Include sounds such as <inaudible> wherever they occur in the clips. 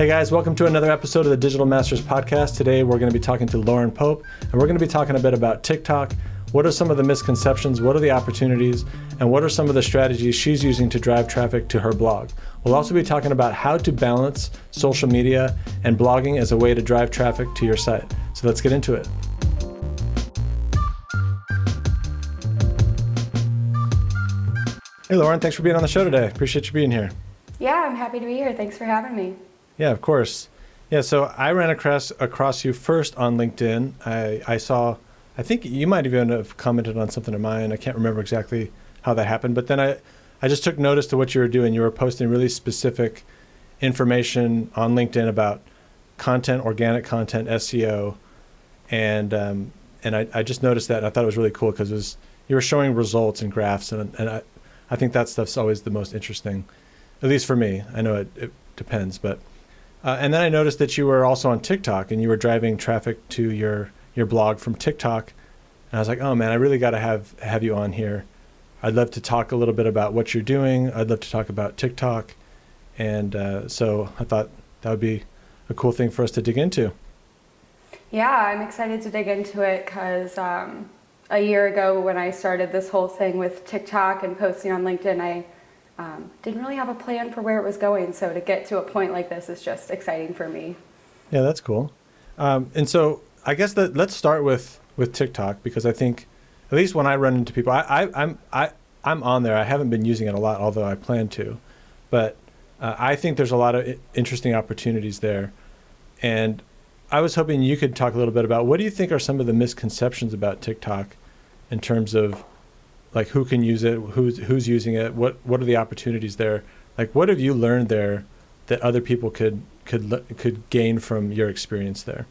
Hey guys, welcome to another episode of the Digital Masters Podcast. Today we're going to be talking to Lauren Pope, and we're going to be talking a bit about TikTok. What are some of the misconceptions? What are the opportunities? And what are some of the strategies she's using to drive traffic to her blog? We'll also be talking about how to balance social media and blogging as a way to drive traffic to your site. So let's get into it. Hey Lauren, thanks for being on the show today. Appreciate you being here. Yeah, I'm happy to be here. Thanks for having me. Yeah, of course. Yeah, so I ran across across you first on LinkedIn. I, I saw, I think you might even have commented on something of mine. I can't remember exactly how that happened, but then I, I just took notice to what you were doing. You were posting really specific information on LinkedIn about content, organic content, SEO, and um, and I, I just noticed that. And I thought it was really cool because it was you were showing results and graphs, and and I, I think that stuff's always the most interesting, at least for me. I know it, it depends, but uh, and then I noticed that you were also on TikTok and you were driving traffic to your your blog from TikTok, and I was like, oh man, I really got to have have you on here. I'd love to talk a little bit about what you're doing. I'd love to talk about TikTok, and uh, so I thought that would be a cool thing for us to dig into. Yeah, I'm excited to dig into it because um, a year ago when I started this whole thing with TikTok and posting on LinkedIn, I um, didn't really have a plan for where it was going. So to get to a point like this is just exciting for me. Yeah, that's cool. Um, and so I guess that let's start with with TikTok because I think at least when I run into people, I, I I'm I I'm on there. I haven't been using it a lot, although I plan to, but uh, I think there's a lot of interesting opportunities there, and I was hoping you could talk a little bit about what do you think are some of the misconceptions about TikTok in terms of like who can use it, who's who's using it, what what are the opportunities there? Like what have you learned there that other people could could could gain from your experience there?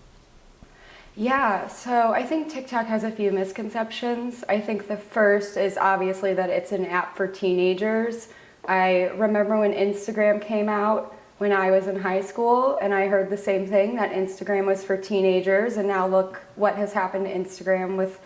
Yeah, so I think TikTok has a few misconceptions. I think the first is obviously that it's an app for teenagers. I remember when Instagram came out when I was in high school, and I heard the same thing that Instagram was for teenagers, and now look what has happened to Instagram with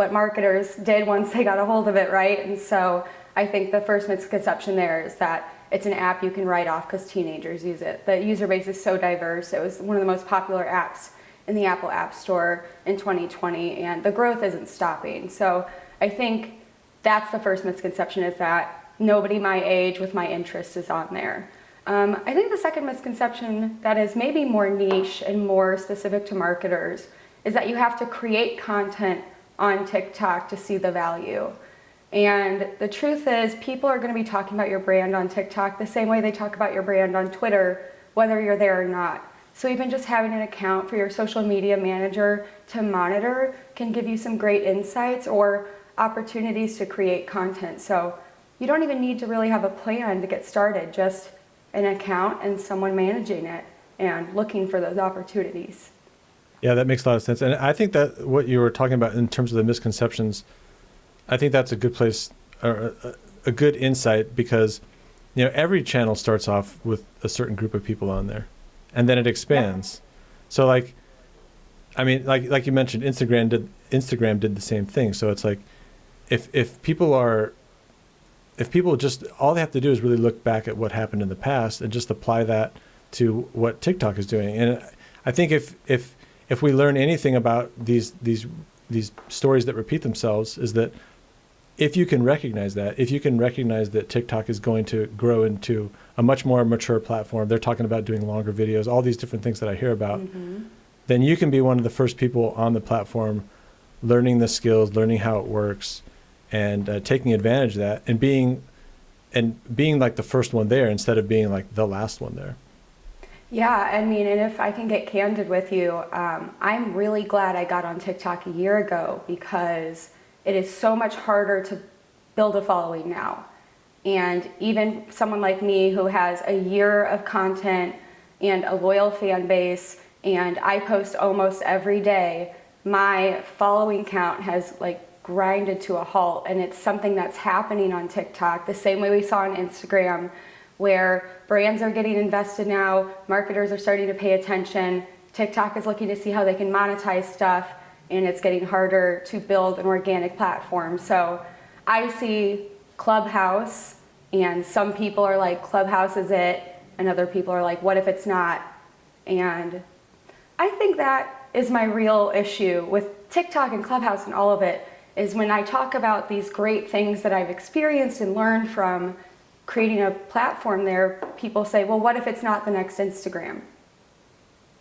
what marketers did once they got a hold of it, right? And so I think the first misconception there is that it's an app you can write off because teenagers use it. The user base is so diverse. It was one of the most popular apps in the Apple App Store in 2020, and the growth isn't stopping. So I think that's the first misconception is that nobody my age with my interests is on there. Um, I think the second misconception that is maybe more niche and more specific to marketers is that you have to create content on TikTok to see the value. And the truth is, people are going to be talking about your brand on TikTok the same way they talk about your brand on Twitter, whether you're there or not. So, even just having an account for your social media manager to monitor can give you some great insights or opportunities to create content. So, you don't even need to really have a plan to get started, just an account and someone managing it and looking for those opportunities. Yeah, that makes a lot of sense. And I think that what you were talking about in terms of the misconceptions, I think that's a good place or a, a good insight because you know every channel starts off with a certain group of people on there and then it expands. Yeah. So like I mean like like you mentioned Instagram did Instagram did the same thing. So it's like if if people are if people just all they have to do is really look back at what happened in the past and just apply that to what TikTok is doing. And I think if if if we learn anything about these these these stories that repeat themselves is that if you can recognize that, if you can recognize that TikTok is going to grow into a much more mature platform, they're talking about doing longer videos, all these different things that I hear about, mm-hmm. then you can be one of the first people on the platform learning the skills, learning how it works, and uh, taking advantage of that, and being and being like the first one there instead of being like the last one there. Yeah, I mean, and if I can get candid with you, um, I'm really glad I got on TikTok a year ago because it is so much harder to build a following now. And even someone like me who has a year of content and a loyal fan base, and I post almost every day, my following count has like grinded to a halt. And it's something that's happening on TikTok the same way we saw on Instagram where brands are getting invested now, marketers are starting to pay attention, TikTok is looking to see how they can monetize stuff, and it's getting harder to build an organic platform. So I see Clubhouse, and some people are like, Clubhouse is it, and other people are like, what if it's not? And I think that is my real issue with TikTok and Clubhouse and all of it is when I talk about these great things that I've experienced and learned from creating a platform there, people say, well, what if it's not the next Instagram?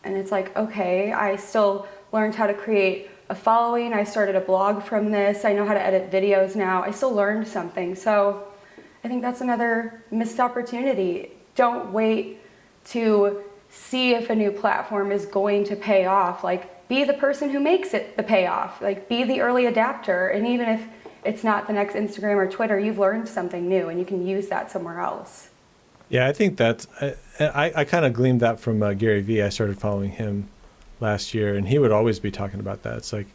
And it's like, okay, I still learned how to create a following. I started a blog from this. I know how to edit videos now. I still learned something. So I think that's another missed opportunity. Don't wait to see if a new platform is going to pay off. Like, be the person who makes it the payoff. Like, be the early adapter. And even if it's not the next Instagram or Twitter, you've learned something new and you can use that somewhere else. Yeah, I think that's, I, I, I kind of gleaned that from uh, Gary Vee. I started following him last year, and he would always be talking about that. It's like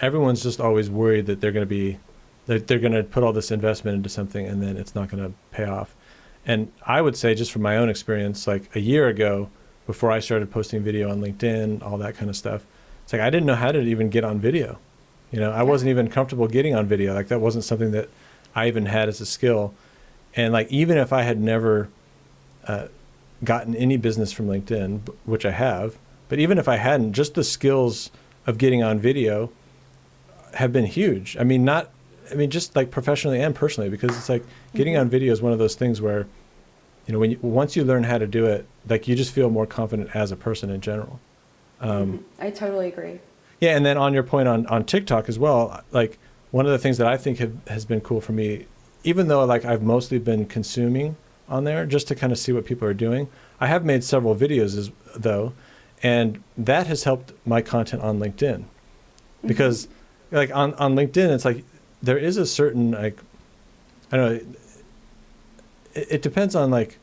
everyone's just always worried that they're going to be, that they're going to put all this investment into something and then it's not going to pay off. And I would say, just from my own experience, like a year ago, before I started posting video on LinkedIn, all that kind of stuff, it's like I didn't know how to even get on video. You know, I wasn't even comfortable getting on video. Like that wasn't something that I even had as a skill. And like even if I had never uh, gotten any business from LinkedIn, which I have, but even if I hadn't, just the skills of getting on video have been huge. I mean, not, I mean, just like professionally and personally, because it's like getting Mm-hmm. on video is one of those things where, you know, when you, once you learn how to do it, like you just feel more confident as a person in general. Um, I totally agree. Yeah, and then on your point on, on TikTok as well, like one of the things that I think have, has been cool for me, even though like I've mostly been consuming on there just to kind of see what people are doing, I have made several videos as though, and that has helped my content on LinkedIn, mm-hmm. because like on on LinkedIn, it's like there is a certain like I don't know. It, it depends on like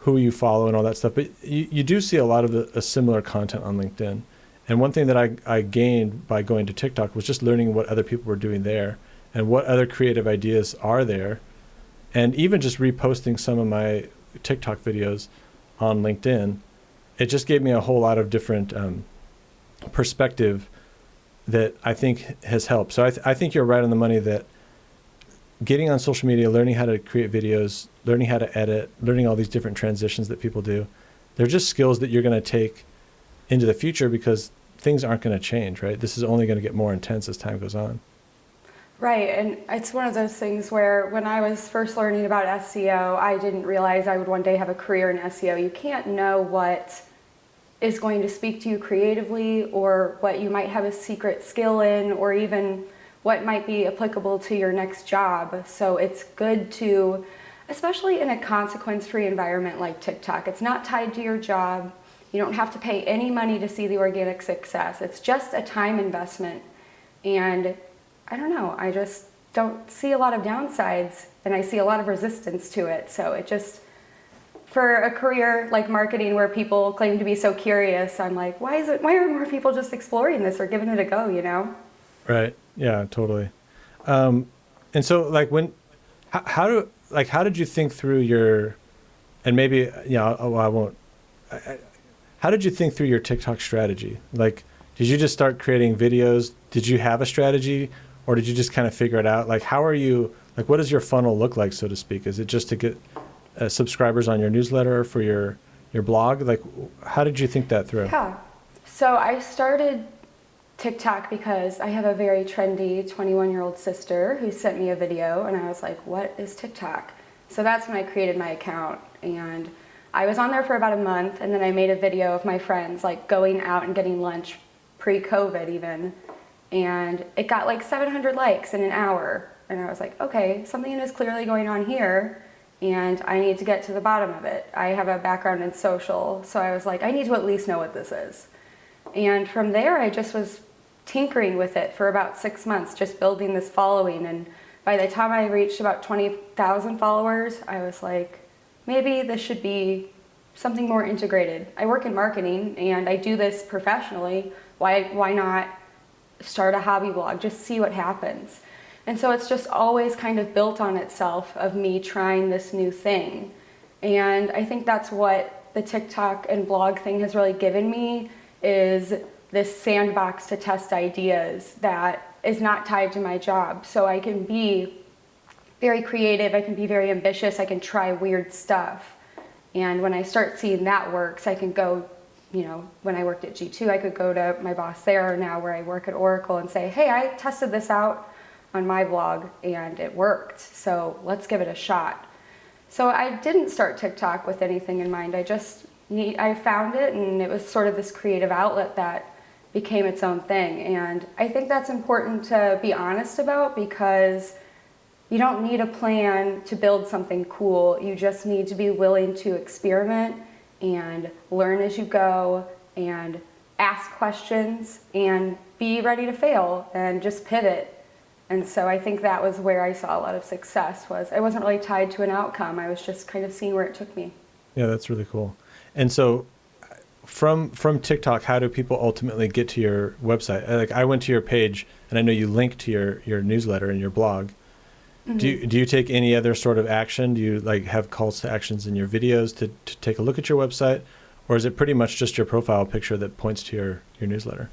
who you follow and all that stuff, but you, you do see a lot of the, a similar content on LinkedIn. And one thing that I, I gained by going to TikTok was just learning what other people were doing there and what other creative ideas are there. And even just reposting some of my TikTok videos on LinkedIn, it just gave me a whole lot of different um, perspective that I think has helped. So I, th- I think you're right on the money that getting on social media, learning how to create videos, learning how to edit, learning all these different transitions that people do, they're just skills that you're going to take into the future because things aren't going to change, right? This is only going to get more intense as time goes on. Right, and it's one of those things where when I was first learning about SEO, I didn't realize I would one day have a career in SEO. You can't know what is going to speak to you creatively or what you might have a secret skill in or even what might be applicable to your next job. So it's good to, especially in a consequence free environment like TikTok, it's not tied to your job. You don't have to pay any money to see the organic success. It's just a time investment. And I don't know, I just don't see a lot of downsides and I see a lot of resistance to it. So it just, for a career like marketing where people claim to be so curious, I'm like, why is it, why are more people just exploring this or giving it a go, you know? Right. Yeah, totally. Um, and so like when, how, how do, like, how did you think through your, and maybe, you know, oh, I won't, I, I, how did you think through your TikTok strategy? Like, did you just start creating videos? Did you have a strategy or did you just kind of figure it out? Like, how are you, like, what does your funnel look like, so to speak? Is it just to get uh, subscribers on your newsletter for your, your blog? Like, how did you think that through? Yeah. So I started TikTok because I have a very trendy 21 year old sister who sent me a video, and I was like, what is TikTok? So that's when I created my account. And I was on there for about a month, and then I made a video of my friends like going out and getting lunch pre COVID, even. And it got like 700 likes in an hour. And I was like, okay, something is clearly going on here and I need to get to the bottom of it. I have a background in social, so I was like, I need to at least know what this is. And from there, I just was tinkering with it for about six months, just building this following. And by the time I reached about 20,000 followers, I was like, maybe this should be something more integrated. I work in marketing and I do this professionally. Why, why not start a hobby blog? Just see what happens. And so it's just always kind of built on itself of me trying this new thing. And I think that's what the TikTok and blog thing has really given me is this sandbox to test ideas that is not tied to my job. So I can be very creative, I can be very ambitious, I can try weird stuff. And when I start seeing that works, I can go you know, when I worked at G2, I could go to my boss there now where I work at Oracle and say, hey, I tested this out on my blog and it worked. So let's give it a shot. So I didn't start TikTok with anything in mind. I just need, I found it and it was sort of this creative outlet that became its own thing. And I think that's important to be honest about because you don't need a plan to build something cool. You just need to be willing to experiment and learn as you go and ask questions and be ready to fail and just pivot. And so I think that was where I saw a lot of success was I wasn't really tied to an outcome. I was just kind of seeing where it took me. Yeah, that's really cool. And so from from TikTok, how do people ultimately get to your website? Like I went to your page and I know you link to your your newsletter and your blog. Do you, do you take any other sort of action? Do you like have calls to actions in your videos to, to take a look at your website, or is it pretty much just your profile picture that points to your your newsletter?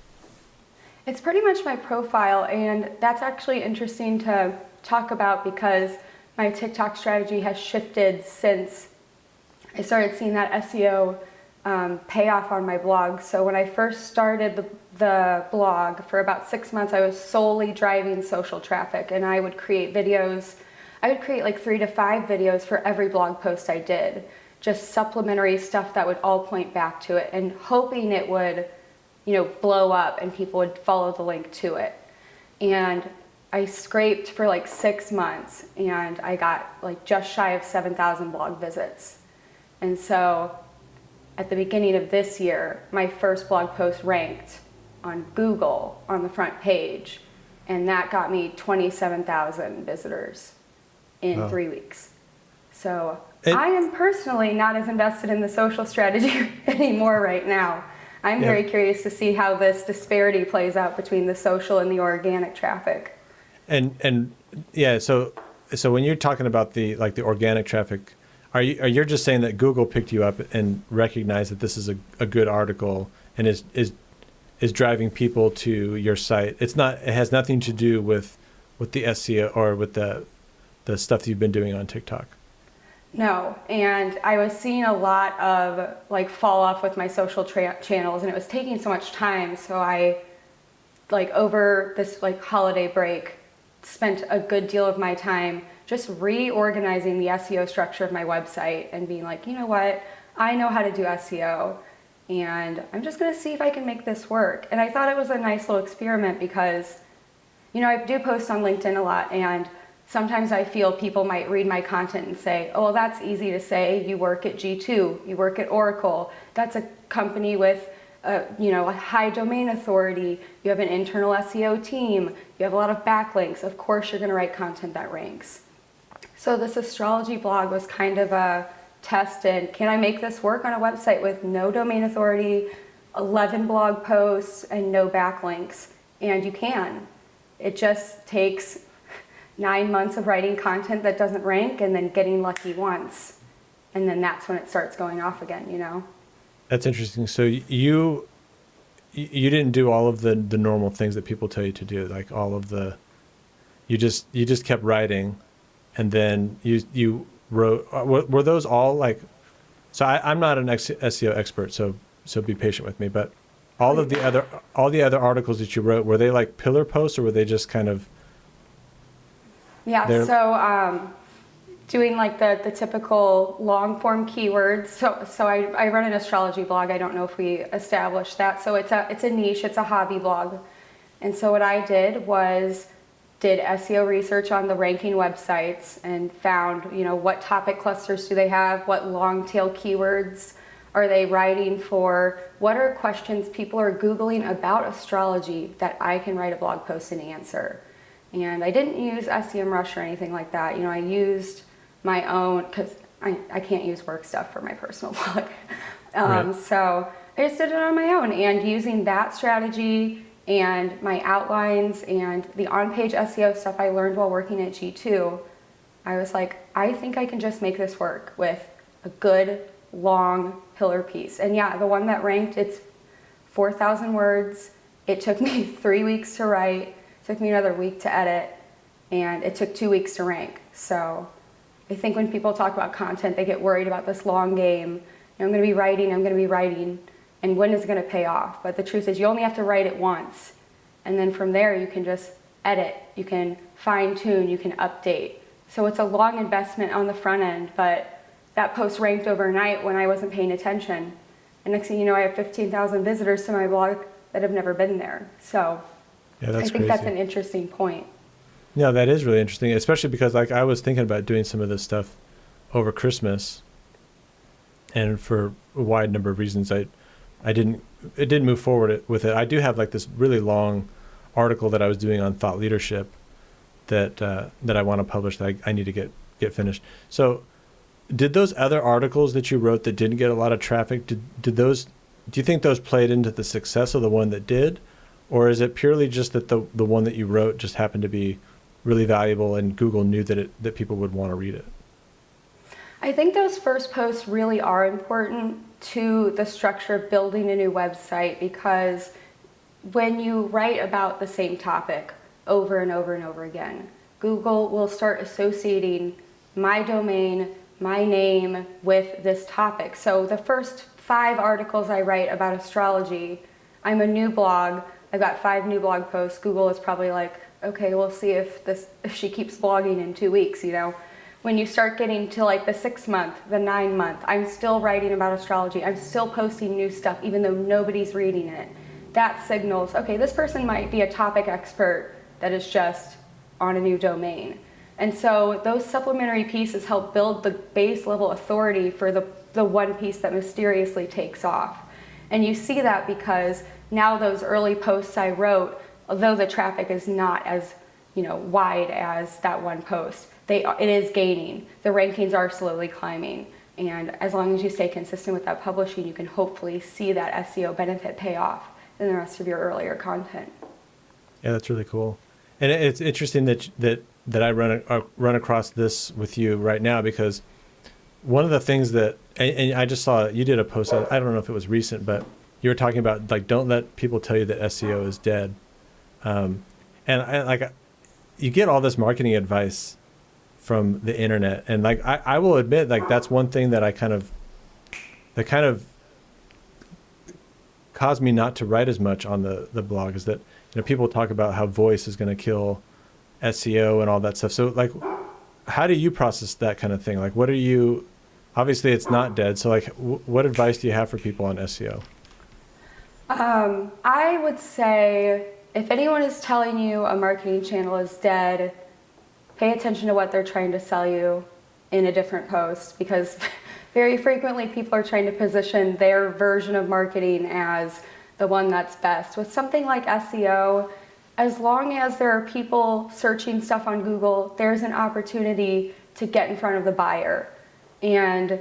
It's pretty much my profile, and that's actually interesting to talk about because my TikTok strategy has shifted since I started seeing that SEO um, payoff on my blog. So when I first started the, the blog for about six months, I was solely driving social traffic, and I would create videos. I would create like three to five videos for every blog post I did, just supplementary stuff that would all point back to it, and hoping it would, you know, blow up and people would follow the link to it. And I scraped for like six months, and I got like just shy of 7,000 blog visits. And so at the beginning of this year, my first blog post ranked on Google on the front page, and that got me 27,000 visitors in wow. three weeks. So it, I am personally not as invested in the social strategy <laughs> anymore right now. I'm yeah. very curious to see how this disparity plays out between the social and the organic traffic. And and yeah, so so when you're talking about the like the organic traffic are you are you just saying that Google picked you up and recognized that this is a, a good article and is is is driving people to your site? It's not. It has nothing to do with with the SEO or with the the stuff that you've been doing on TikTok. No, and I was seeing a lot of like fall off with my social tra- channels, and it was taking so much time. So I, like over this like holiday break, spent a good deal of my time just reorganizing the SEO structure of my website and being like, you know what, I know how to do SEO and I'm just gonna see if I can make this work. And I thought it was a nice little experiment because, you know, I do post on LinkedIn a lot and sometimes I feel people might read my content and say, oh, well, that's easy to say. You work at G2, you work at Oracle. That's a company with a, you know, a high domain authority. You have an internal SEO team. You have a lot of backlinks. Of course, you're going to write content that ranks. So this astrology blog was kind of a test in can I make this work on a website with no domain authority, 11 blog posts, and no backlinks? And you can. It just takes nine months of writing content that doesn't rank and then getting lucky once. And then that's when it starts going off again, you know? That's interesting. So you you didn't do all of the the normal things that people tell you to do, like all of the you just you just kept writing and then you you wrote uh, were, were those all like so I, am not an SEO expert, so so be patient with me. But all of the other all the other articles that you wrote were they like pillar posts or were they just kind of? Yeah. So um, doing like the the typical long form keywords. So so I, I run an astrology blog. I don't know if we established that. So it's a it's a niche. It's a hobby blog, and so what I did was did SEO research on the ranking websites and found, you know, what topic clusters do they have, what long tail keywords are they writing for, what are questions people are Googling about astrology that I can write a blog post and answer. And I didn't use SEMrush or anything like that. You know, I used my own, because I, I can't use work stuff for my personal <laughs> blog. Um, right. So I just did it on my own and using that strategy and my outlines and the on page SEO stuff I learned while working at G2, I was like, I think I can just make this work with a good long pillar piece. And yeah, the one that ranked, it's 4,000 words. It took <laughs> me three weeks to write, it took me another week to edit, and it took two weeks to rank. So I think when people talk about content, they get worried about this long game. You know, I'm going to be writing, I'm going to be writing. and when is it going to pay off. But the truth is, you only have to write it once. And then from there, you can just edit, you can fine tune, you can update. So it's a long investment on the front end, but that post ranked overnight when I wasn't paying attention. And next thing you know, I have 15,000 visitors to my blog that have never been there. So Yeah, that's I think crazy. that's an interesting point. Yeah, that is really interesting, especially because like I was thinking about doing some of this stuff over Christmas, and for a wide number of reasons, I I didn't it didn't move forward with it. I do have like this really long article that I was doing on thought leadership that uh, that I want to publish that I, I need to get get finished. So, did those other articles that you wrote that didn't get a lot of traffic did did those do you think those played into the success of the one that did, or is it purely just that the the one that you wrote just happened to be really valuable and Google knew that it that people would want to read it? I think those first posts really are important to the structure of building a new website because when you write about the same topic over and over and over again, Google will start associating my domain, my name with this topic. So the first five articles I write about astrology, I'm a new blog. I've got five new blog posts. Google is probably like, okay, we'll see if this if she keeps blogging in two weeks, you know when you start getting to like the six month, the nine month, I'm still writing about astrology. I'm still posting new stuff, even though nobody's reading it. That signals, okay, this person might be a topic expert that is just on a new domain. And so those supplementary pieces help build the base level authority for the, the one piece that mysteriously takes off. And you see that because now those early posts I wrote, although the traffic is not as you know wide as that one post, they it is gaining. The rankings are slowly climbing. And as long as you stay consistent with that publishing, you can hopefully see that SEO benefit pay off in the rest of your earlier content. Yeah, that's really cool. And it's interesting that that that I run uh, run across this with you right now because one of the things that and, and, I just saw you did a post. I don't know if it was recent, but you were talking about like don't let people tell you that SEO is dead. Um, and I, like you get all this marketing advice from the internet and like I, I will admit like that's one thing that i kind of that kind of caused me not to write as much on the the blog is that you know people talk about how voice is going to kill seo and all that stuff. So like how do you process that kind of thing? Like what are you obviously it's not dead so like w- what advice do you have for people on seo um, i would say if anyone is telling you a marketing channel is dead pay attention to what they're trying to sell you in a different post because <laughs> very frequently people are trying to position their version of marketing as the one that's best. With something like SEO, as long as there are people searching stuff on Google, there's an opportunity to get in front of the buyer. And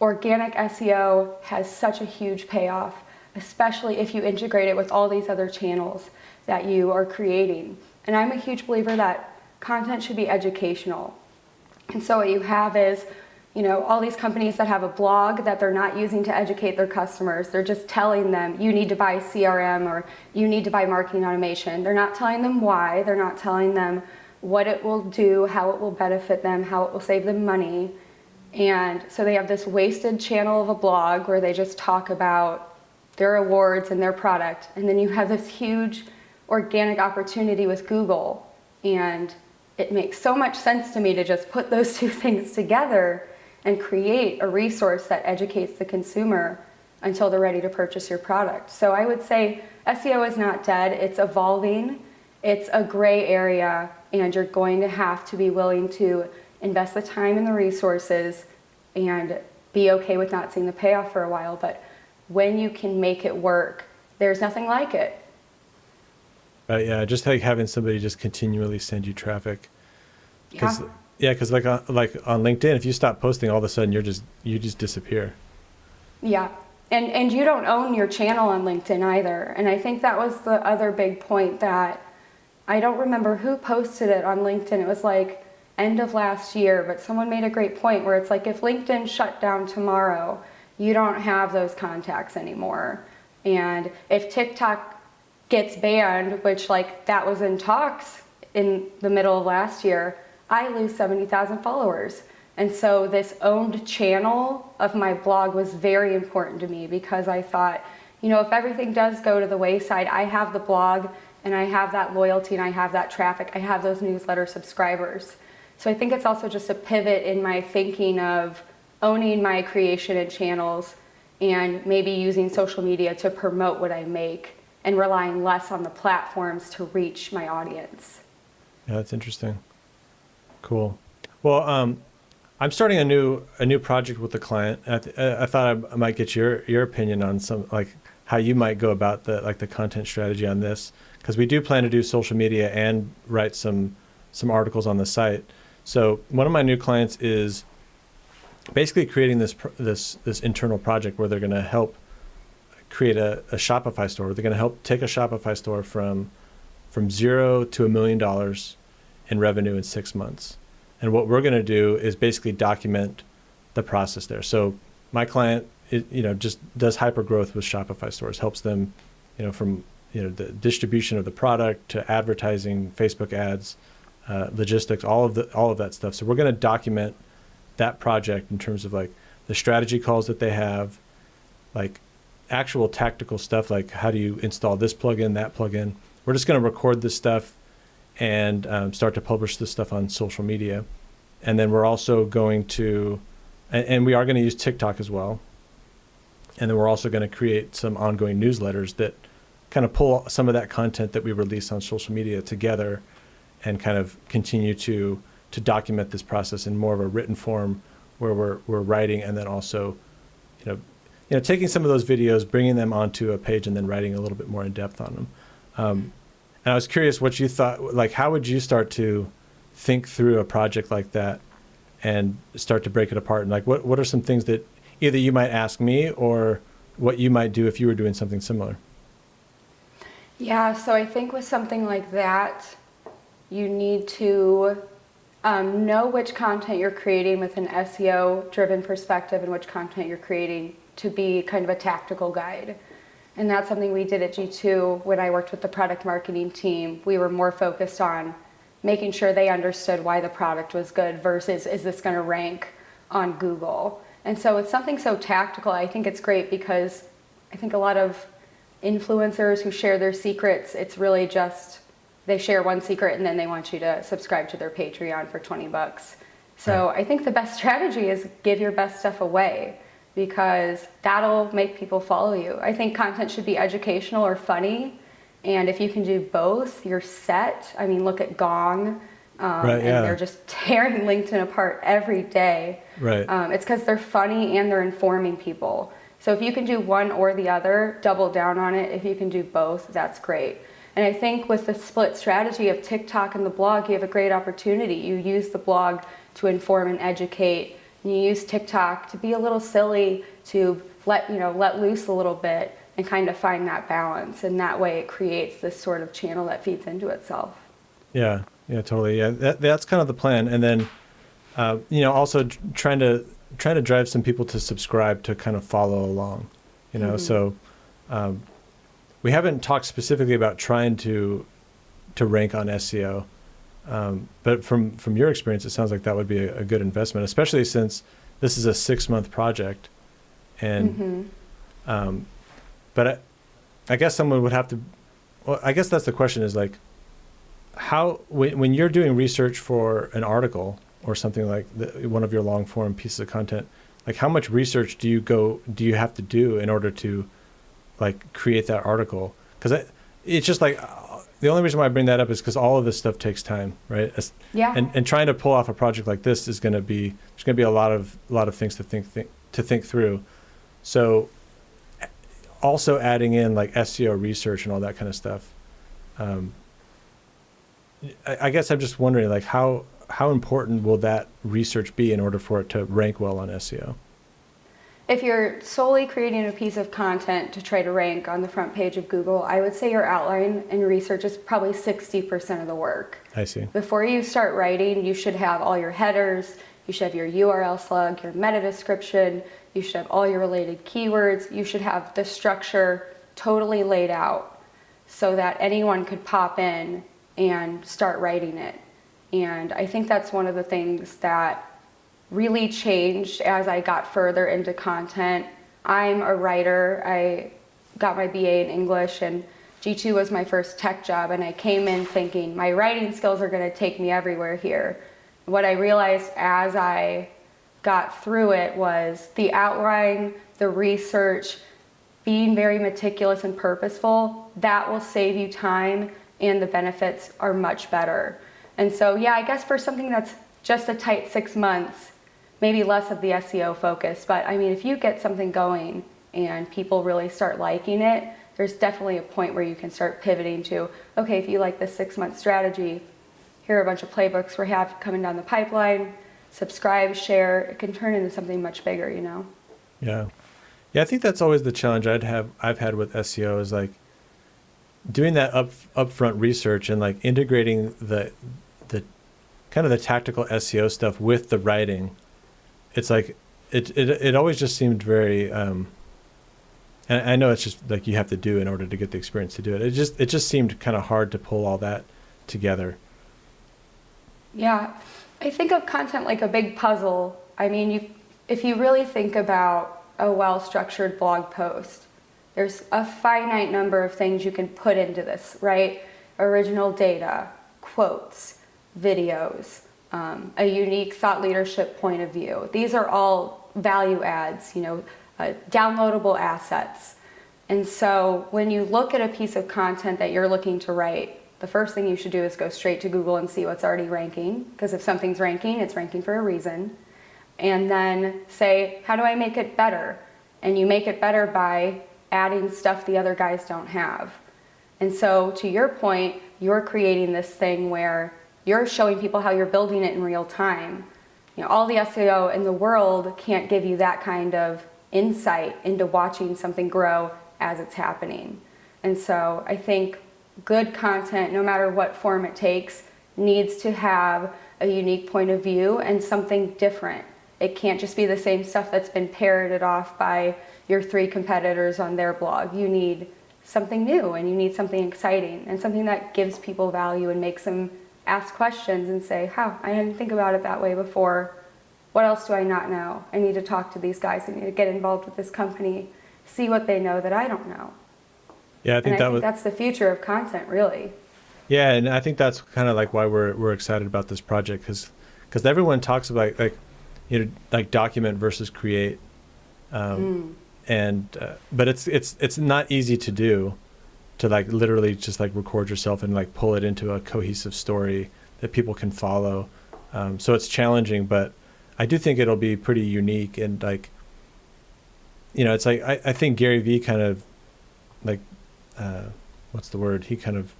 organic SEO has such a huge payoff, especially if you integrate it with all these other channels that you are creating. And I'm a huge believer that content should be educational. And so what you have is, you know, all these companies that have a blog that they're not using to educate their customers. They're just telling them you need to buy CRM or you need to buy marketing automation. They're not telling them why. They're not telling them what it will do, how it will benefit them, how it will save them money. And so they have this wasted channel of a blog where they just talk about their awards and their product. And then you have this huge organic opportunity with Google. And it makes so much sense to me to just put those <laughs> two things together and create a resource that educates the consumer until they're ready to purchase your product. So I would say SEO is not dead, it's evolving. It's a gray area, and you're going to have to be willing to invest the time and the resources and be okay with not seeing the payoff for a while. But when you can make it work, there's nothing like it. Uh, yeah, just like having somebody just continually send you traffic. Cause, yeah. Yeah, because like on, like on LinkedIn, if you stop posting, all of a sudden you're just you just disappear. Yeah, and and you don't own your channel on LinkedIn either. And I think that was the other big point that I don't remember who posted it on LinkedIn. It was like end of last year, but someone made a great point where it's like if LinkedIn shut down tomorrow, you don't have those contacts anymore. And if TikTok gets banned, which like that was in talks in the middle of last year, I lose 70,000 followers. And so this owned channel of my blog was very important to me because I thought, you know, if everything does go to the wayside, I have the blog and I have that loyalty and I have that traffic. I have those newsletter subscribers. So I think it's also just a pivot in my thinking of owning my creation and channels and maybe using social media to promote what I make and relying less on the platforms to reach my audience. Yeah, that's interesting. Cool. Well, um, I'm starting a new a new project with a client. I, th- I thought I might get your your opinion on some like how you might go about the like the content strategy on this because we do plan to do social media and write some some articles on the site. So one of my new clients is basically creating this this this internal project where they're going to help create a, a Shopify store. They're going to help take a Shopify store from from zero to a million dollars in revenue in six months. And what we're going to do is basically document the process there. So my client, it, you know, just does hyper growth with Shopify stores, helps them, you know, from you know the distribution of the product to advertising, Facebook ads, uh, logistics, all of the all of that stuff. So we're going to document that project in terms of like the strategy calls that they have, like actual tactical stuff like how do you install this plugin, that plugin. We're just going to record this stuff and um, start to publish this stuff on social media. And then we're also going to, and, and we are going to use TikTok as well. And then we're also going to create some ongoing newsletters that kind of pull some of that content that we release on social media together and kind of continue to to document this process in more of a written form where we're we're writing and then also you know you know taking some of those videos bringing them onto a page and then writing a little bit more in depth on them um, and I was curious what you thought, like, how would you start to think through a project like that and start to break it apart? And like, what, what are some things that either you might ask me or what you might do if you were doing something similar? Yeah, so I think with something like that, you need to um, know which content you're creating with an SEO driven perspective and which content you're creating to be kind of a tactical guide. And that's something we did at G2 when I worked with the product marketing team. We were more focused on making sure they understood why the product was good versus is this going to rank on Google. And so it's something so tactical. I think it's great because I think a lot of influencers who share their secrets, it's really just they share one secret and then they want you to subscribe to their Patreon for 20 bucks. So right. I think the best <laughs> strategy is give your best stuff away because that'll make people follow you. I think content should be educational or funny. And if you can do both, you're set. I mean, look at Gong. Um, right, yeah. And they're just <laughs> tearing LinkedIn apart every day. Right. Um, it's because they're funny and they're informing people. So if you can do one or the other, double down on it. If you can do both, that's great. And I think with the split strategy of TikTok and the blog, you have a great opportunity. You use the blog to inform and educate you use TikTok to be a little silly, to let you know let loose a little bit, and kind of find that balance. And that way, it creates this sort of channel that feeds into itself. Yeah, yeah, totally. Yeah, that, that's kind of the plan. And then, uh, you know, also trying to trying to drive some people to subscribe to kind of follow along. You know, mm-hmm. so um, we haven't talked specifically about trying to to rank on SEO. Um, but from from your experience, it sounds like that would be a, a good investment, especially since this is a six month project, and mm-hmm. um, but I, I guess someone would have to. Well, I guess that's the question: is like how when when you're doing research for an article or something like the, one of your long form pieces of content, like how much research do you go do you have to do in order to like create that article? Because it's just like the only reason why I bring that up is because all of this stuff takes time, right? Yeah. And and trying to pull off a project like this is going to be there's going to be a lot of a lot of things to think, think to think through. So also adding in like SEO research and all that kind of stuff. Um, I, I guess I'm just wondering like how how important will that research be in order for it to rank well on SEO? If you're solely creating a piece of content to try to rank on the front page of Google, I would say your outline and research is probably 60% of the work. I see. Before you start writing, you should have all your headers, you should have your URL slug, your meta description, you should have all your related keywords, you should have the structure totally laid out so that anyone could pop in and start writing it. And I think that's one of the things that really changed as I got further into content. I'm a writer. I got my BA in English and G2 was my first tech job and I came in thinking my writing skills are going to take me everywhere here. What I realized as I got through it was the outline, the research, being very meticulous and purposeful, that will save you time and the benefits are much better. And so, yeah, I guess for something that's just a tight six months, maybe less of the SEO focus. But I mean, if you get something going and people really start liking it, there's definitely a point where you can start pivoting to, okay, if you like this six month strategy, here are a bunch of playbooks we have coming down the pipeline. Subscribe, share. It can turn into something much bigger, you know. Yeah, yeah. I think that's always the challenge I'd have. I've had with SEO is like doing that up upfront research and like integrating the the kind of the tactical SEO stuff with the writing. It's like it it it always just seemed very. Um, and I know it's just like you have to do in order to get the experience to do it. It just it just seemed kind of hard to pull all that together. Yeah, I think of content like a big puzzle. I mean, you, if you really think about a well structured blog post, there's a finite number of things you can put into this, right? Original data, quotes, videos, um, a unique thought leadership point of view. These are all value adds, you know, uh, downloadable assets. And so when you look at a piece of content that you're looking to write, the first thing you should do is go straight to Google and see what's already ranking, because if something's ranking, it's ranking for a reason. And then say, how do I make it better? And you make it better by adding stuff the other guys don't have. And so, to your point, you're creating this thing where you're showing people how you're building it in real time. You know, all the SEO in the world can't give you that kind of insight into watching something grow as it's happening. And so, I think good content, no matter what form it takes, needs to have a unique point of view and something different. It can't just be the same stuff that's been parroted off by your three competitors on their blog. You need something new and you need something exciting and something that gives people value and makes them ask questions and say, How? I didn't think about it that way before. What else do I not know? I need to talk to these guys. I need to get involved with this company, see what they know that I don't know. Yeah, I think and I that think was that's the future of content, really. Yeah, and I think that's kind of like why we're we're excited about this project because because everyone talks about like you know like document versus create, um, Mm. and uh, but it's it's it's not easy to do, to like literally just like record yourself and like pull it into a cohesive story that people can follow. Um, so it's challenging, but I do think it'll be pretty unique and like, you know, it's like I, I think Gary Vee kind of like uh, what's the word? He kind of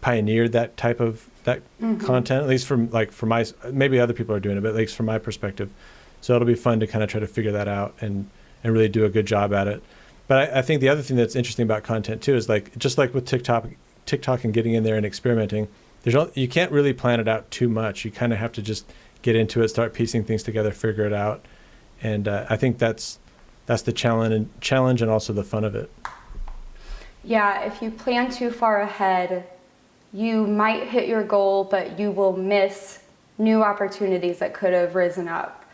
pioneered that type of that Mhm. content, at least from like from my maybe other people are doing it, but at least from my perspective. So it'll be fun to kind of try to figure that out and and really do a good job at it. But I, I think the other thing that's interesting about content too is like just like with TikTok, TikTok and getting in there and experimenting. There's no, you can't really plan it out too much. You kind of have to just get into it, start piecing things together, figure it out, and uh, I think that's that's the challenge and challenge and also the fun of it. Yeah, if you plan too far ahead, you might hit your goal, but you will miss new opportunities that could have risen up.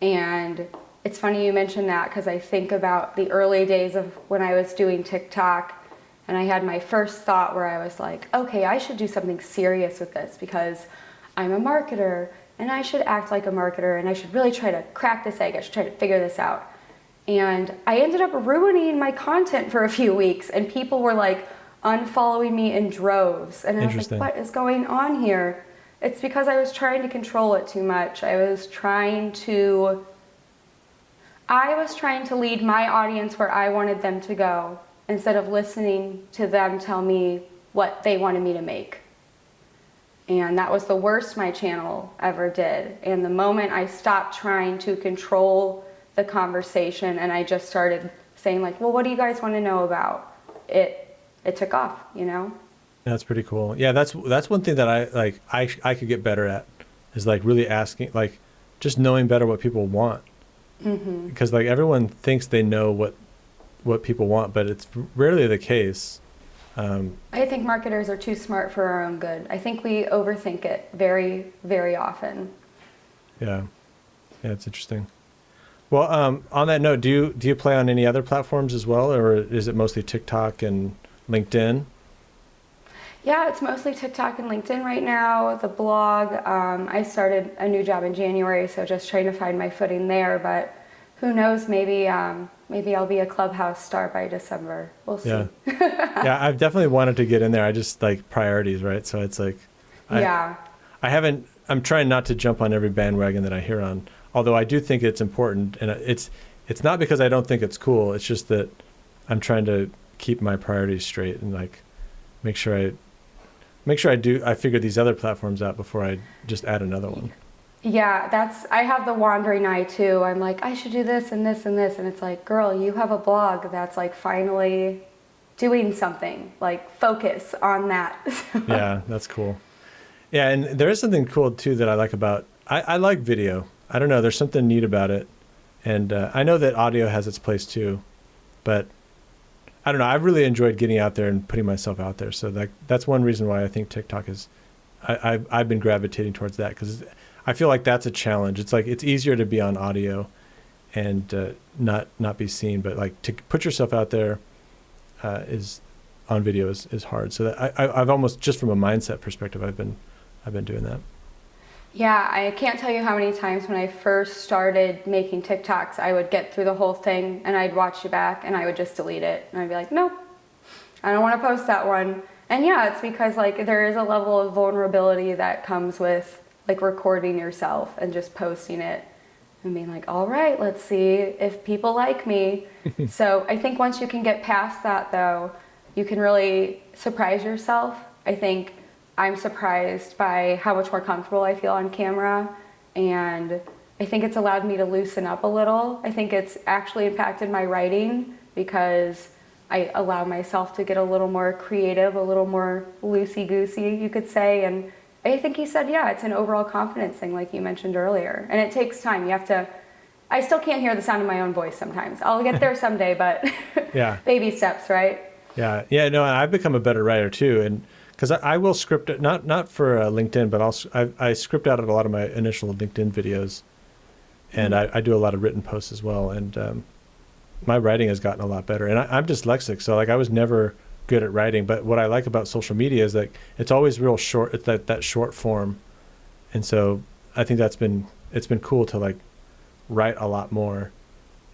And it's funny you mentioned that because I think about the early days of when I was doing TikTok and I had my first thought where I was like, okay, I should do something serious with this because I'm a marketer and I should act like a marketer and I should really try to crack this egg. I should try to figure this out. And I ended up ruining my content for a few weeks, and people were like unfollowing me in droves. And I was like, what is going on here? It's because I was trying to control it too much. I was trying to. I was trying to lead my audience where I wanted them to go instead of listening to them tell me what they wanted me to make. And that was the worst my channel ever did. And the moment I stopped trying to control the conversation and I just started saying like, "Well, what do you guys want to know about?" It it took off, you know? That's pretty cool. Yeah, that's that's one thing that I like. I I could get better at is like really asking, like just knowing better what people want. Mhm. Because like everyone thinks they know what what people want, but it's rarely the case. Um, I think marketers are too smart for our own good. I think we overthink it very very often. yeah, Yeah, it's interesting. Well, um, on that note, do you do you play on any other platforms as well, or is it mostly TikTok and LinkedIn? Yeah, it's mostly TikTok and LinkedIn right now. The blog, um, I started a new job in January, so just trying to find my footing there. But who knows? Maybe um, maybe I'll be a clubhouse star by December. We'll see. Yeah, <laughs> yeah. I've definitely wanted to get in there. I just like priorities, right? So it's like, I, yeah. I haven't. I'm trying not to jump on every bandwagon that I hear on. Although I do think it's important, and it's it's not because I don't think it's cool. It's just that I'm trying to keep my priorities straight and like make sure I make sure I do I figure these other platforms out before I just add another one. Yeah, that's I have the wandering eye too. I'm like, I should do this and this and this and it's like, girl, you have a blog that's like finally doing something. Like focus on that. <laughs> yeah, that's cool. Yeah, and there is something cool too that I like about I, I like video. I don't know, there's something neat about it. And uh, I know that audio has its place too, but I don't know. I've really enjoyed getting out there and putting myself out there. So that that's one reason why I think TikTok is. I, I've I've been gravitating towards that because I feel like that's a challenge. It's like it's easier to be on audio, and uh, not not be seen, but like to put yourself out there uh, is on video is, is hard. So I, I I've almost just from a mindset perspective, I've been I've been doing that. Yeah, I can't tell you how many times when I first started making TikToks, I would get through the whole thing and I'd watch it back and I would just delete it. And I'd be like, nope, I don't want to post that one. And yeah, it's because like there is a level of vulnerability that comes with like recording yourself and just posting it and being like, all right, let's see if people like me. <laughs> so I think once you can get past that though, you can really surprise yourself. I think I'm surprised by how much more comfortable I feel on camera. And I think it's allowed me to loosen up a little. I think it's actually impacted my writing because I allow myself to get a little more creative, a little more loosey goosey, you could say. And I think he said, yeah, it's an overall confidence thing, like you mentioned earlier. And it takes time. You have to. I still can't hear the sound of my own voice sometimes. I'll get there someday, but <laughs> yeah, <laughs> baby steps, right? Yeah, yeah. No, I've become a better writer too, and because I, I, will script it not not for uh, LinkedIn, but also I, I script out a lot of my initial LinkedIn videos, and mm-hmm. I, I, do a lot of written posts as well. And um, my writing has gotten a lot better. And I, am dyslexic, so like I was never good at writing. But what I like about social media is that it's always real short. It's that that short form, and so I think that's been it's been cool to like write a lot more,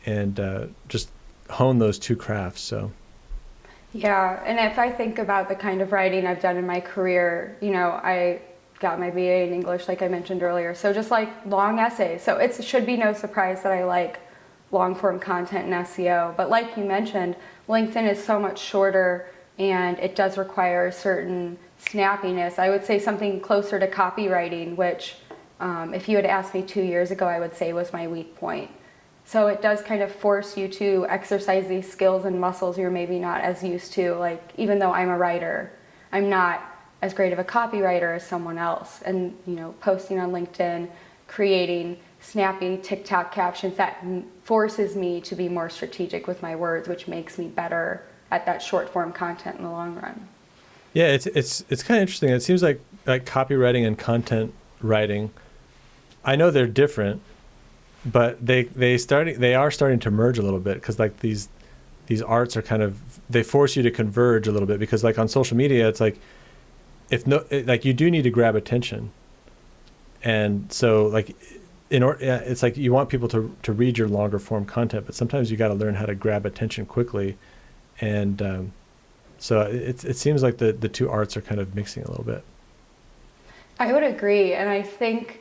and uh, just hone those two crafts. So. Yeah, and if I think about the kind of writing I've done in my career, you know, I got my BA in English, like I mentioned earlier. So just like long essays. So it should be no surprise that I like long form content and SEO. But like you mentioned, LinkedIn is so much shorter and it does require a certain snappiness. I would say something closer to copywriting, which um, if you had asked me two years ago, I would say was my weak point. So it does kind of force you to exercise these skills and muscles you're maybe not as used to. Like, even though I'm a writer, I'm not as great of a copywriter as someone else. And, you know, posting on LinkedIn, creating snappy TikTok captions, that forces me to be more strategic with my words, which makes me better at that short form content in the long run. Yeah, it's it's it's kind of interesting. It seems like like copywriting and content writing. I know they're different, but they they starting they are starting to merge a little bit because like these these arts are kind of they force you to converge a little bit because like on social media it's like if no like you do need to grab attention. And so like in order it's like you want people to to read your longer form content but sometimes you got to learn how to grab attention quickly. And um, so it it seems like the the two arts are kind of mixing a little bit. I would agree and I think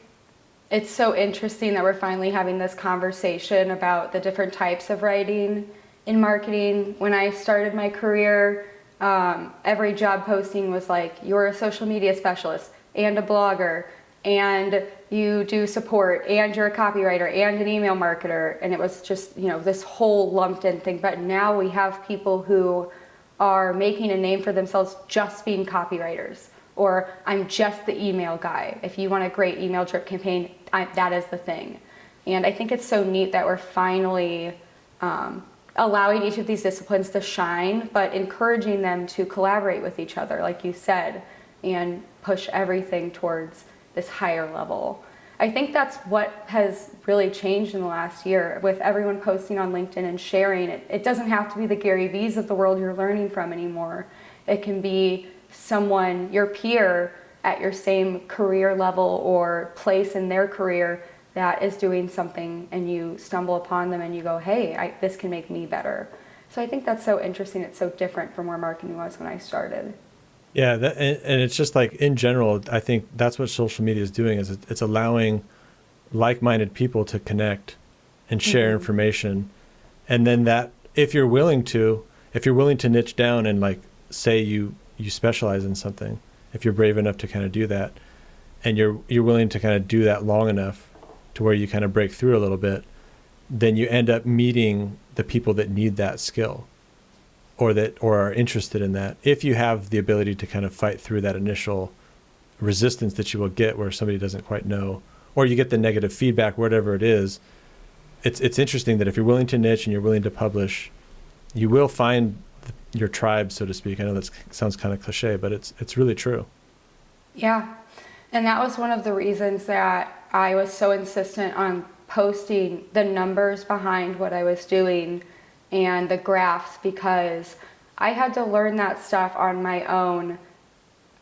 it's so interesting that we're finally having this conversation about the different types of writing in marketing. When I started my career, um, every job posting was like, you're a social media specialist and a blogger, and you do support, and you're a copywriter and an email marketer. And it was just, you know, this whole lumped in thing. But now we have people who are making a name for themselves just being copywriters or I'm just the email guy. If you want a great email drip campaign, I, that is the thing. And I think it's so neat that we're finally um, allowing each of these disciplines to shine, but encouraging them to collaborate with each other, like you said, and push everything towards this higher level. I think that's what has really changed in the last year with everyone posting on LinkedIn and sharing. It, it doesn't have to be the Gary V's of the world you're learning from anymore. It can be someone, your peer at your same career level or place in their career that is doing something and you stumble upon them and you go, hey, I, this can make me better. So I think that's so interesting. It's so different from where marketing was when I started. Yeah, that, and, and it's just like in general, I think that's what social media is doing is it's allowing like-minded people to connect and share mm-hmm. information, and then that if you're willing to, if you're willing to niche down and like say you you specialize in something, if you're brave enough to kind of do that, and you're you're willing to kind of do that long enough to where you kind of break through a little bit, then you end up meeting the people that need that skill or that or are interested in that if you have the ability to kind of fight through that initial resistance that you will get where somebody doesn't quite know or you get the negative feedback whatever it is it's it's interesting that if you're willing to niche and you're willing to publish you will find your tribe so to speak i know that sounds kind of cliche but it's it's really true yeah and that was one of the reasons that i was so insistent on posting the numbers behind what i was doing and the graphs because I had to learn that stuff on my own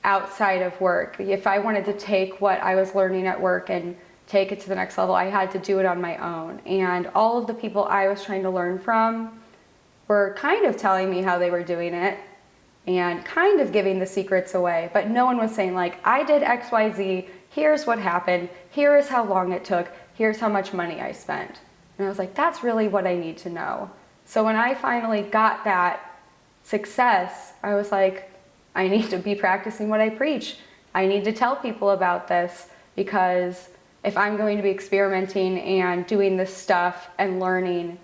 outside of work. If I wanted to take what I was learning at work and take it to the next level, I had to do it on my own. And all of the people I was trying to learn from were kind of telling me how they were doing it and kind of giving the secrets away, but no one was saying, like, I did XYZ, here's what happened, here is how long it took, here's how much money I spent. And I was like, that's really what I need to know. So when I finally got that success, I was like, I need to be practicing what I preach. I need to tell people about this because if I'm going to be experimenting and doing this stuff and learning,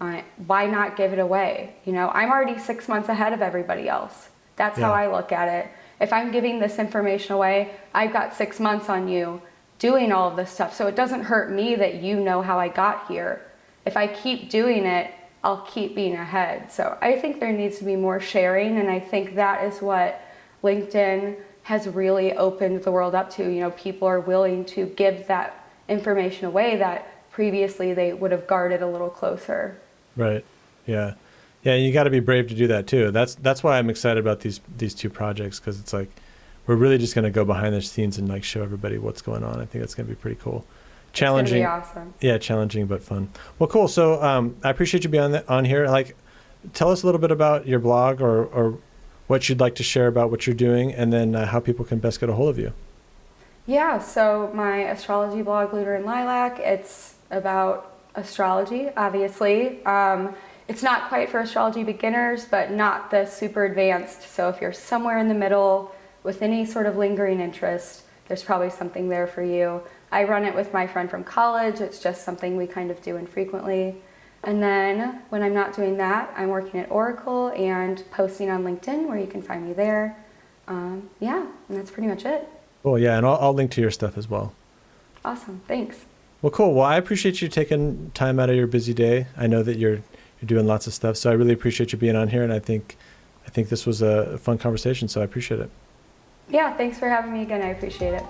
uh, why not give it away? You know, I'm already six months ahead of everybody else. That's yeah. how I look at it. If I'm giving this information away, I've got six months on you doing all of this stuff. So it doesn't hurt me that you know how I got here. If I keep doing it, I'll keep being ahead. So I think there needs to be more sharing, and I think that is what LinkedIn has really opened the world up to. You know, people are willing to give that information away that previously they would have guarded a little closer. Right. Yeah. Yeah, you got to be brave to do that too. That's that's why I'm excited about these these two projects because it's like we're really just going to go behind the scenes and like show everybody what's going on. I think that's going to be pretty cool challenging. awesome. Yeah, challenging but fun. Well, cool. So um, I appreciate you being on, the, on here. Like, tell us a little bit about your blog or, or what you'd like to share about what you're doing, and then uh, how people can best get a hold of you. Yeah. So my astrology blog, Lunar and Lilac, it's about astrology, obviously. Um, it's not quite for astrology beginners, but not the super advanced. So if you're somewhere in the middle with any sort of lingering interest, there's probably something there for you. I run it with my friend from college. It's just something we kind of do infrequently. And then when I'm not doing that, I'm working at Oracle and posting on LinkedIn where you can find me there. Um, yeah, and that's pretty much it. Cool. Yeah, and I'll, I'll link to your stuff as well. Awesome. Thanks. Well, cool. Well, I appreciate you taking time out of your busy day. I know that you're you're doing lots of stuff, so I really appreciate you being on here, and I think I think this was a fun conversation. So I appreciate it. Yeah. Thanks for having me again. I appreciate it.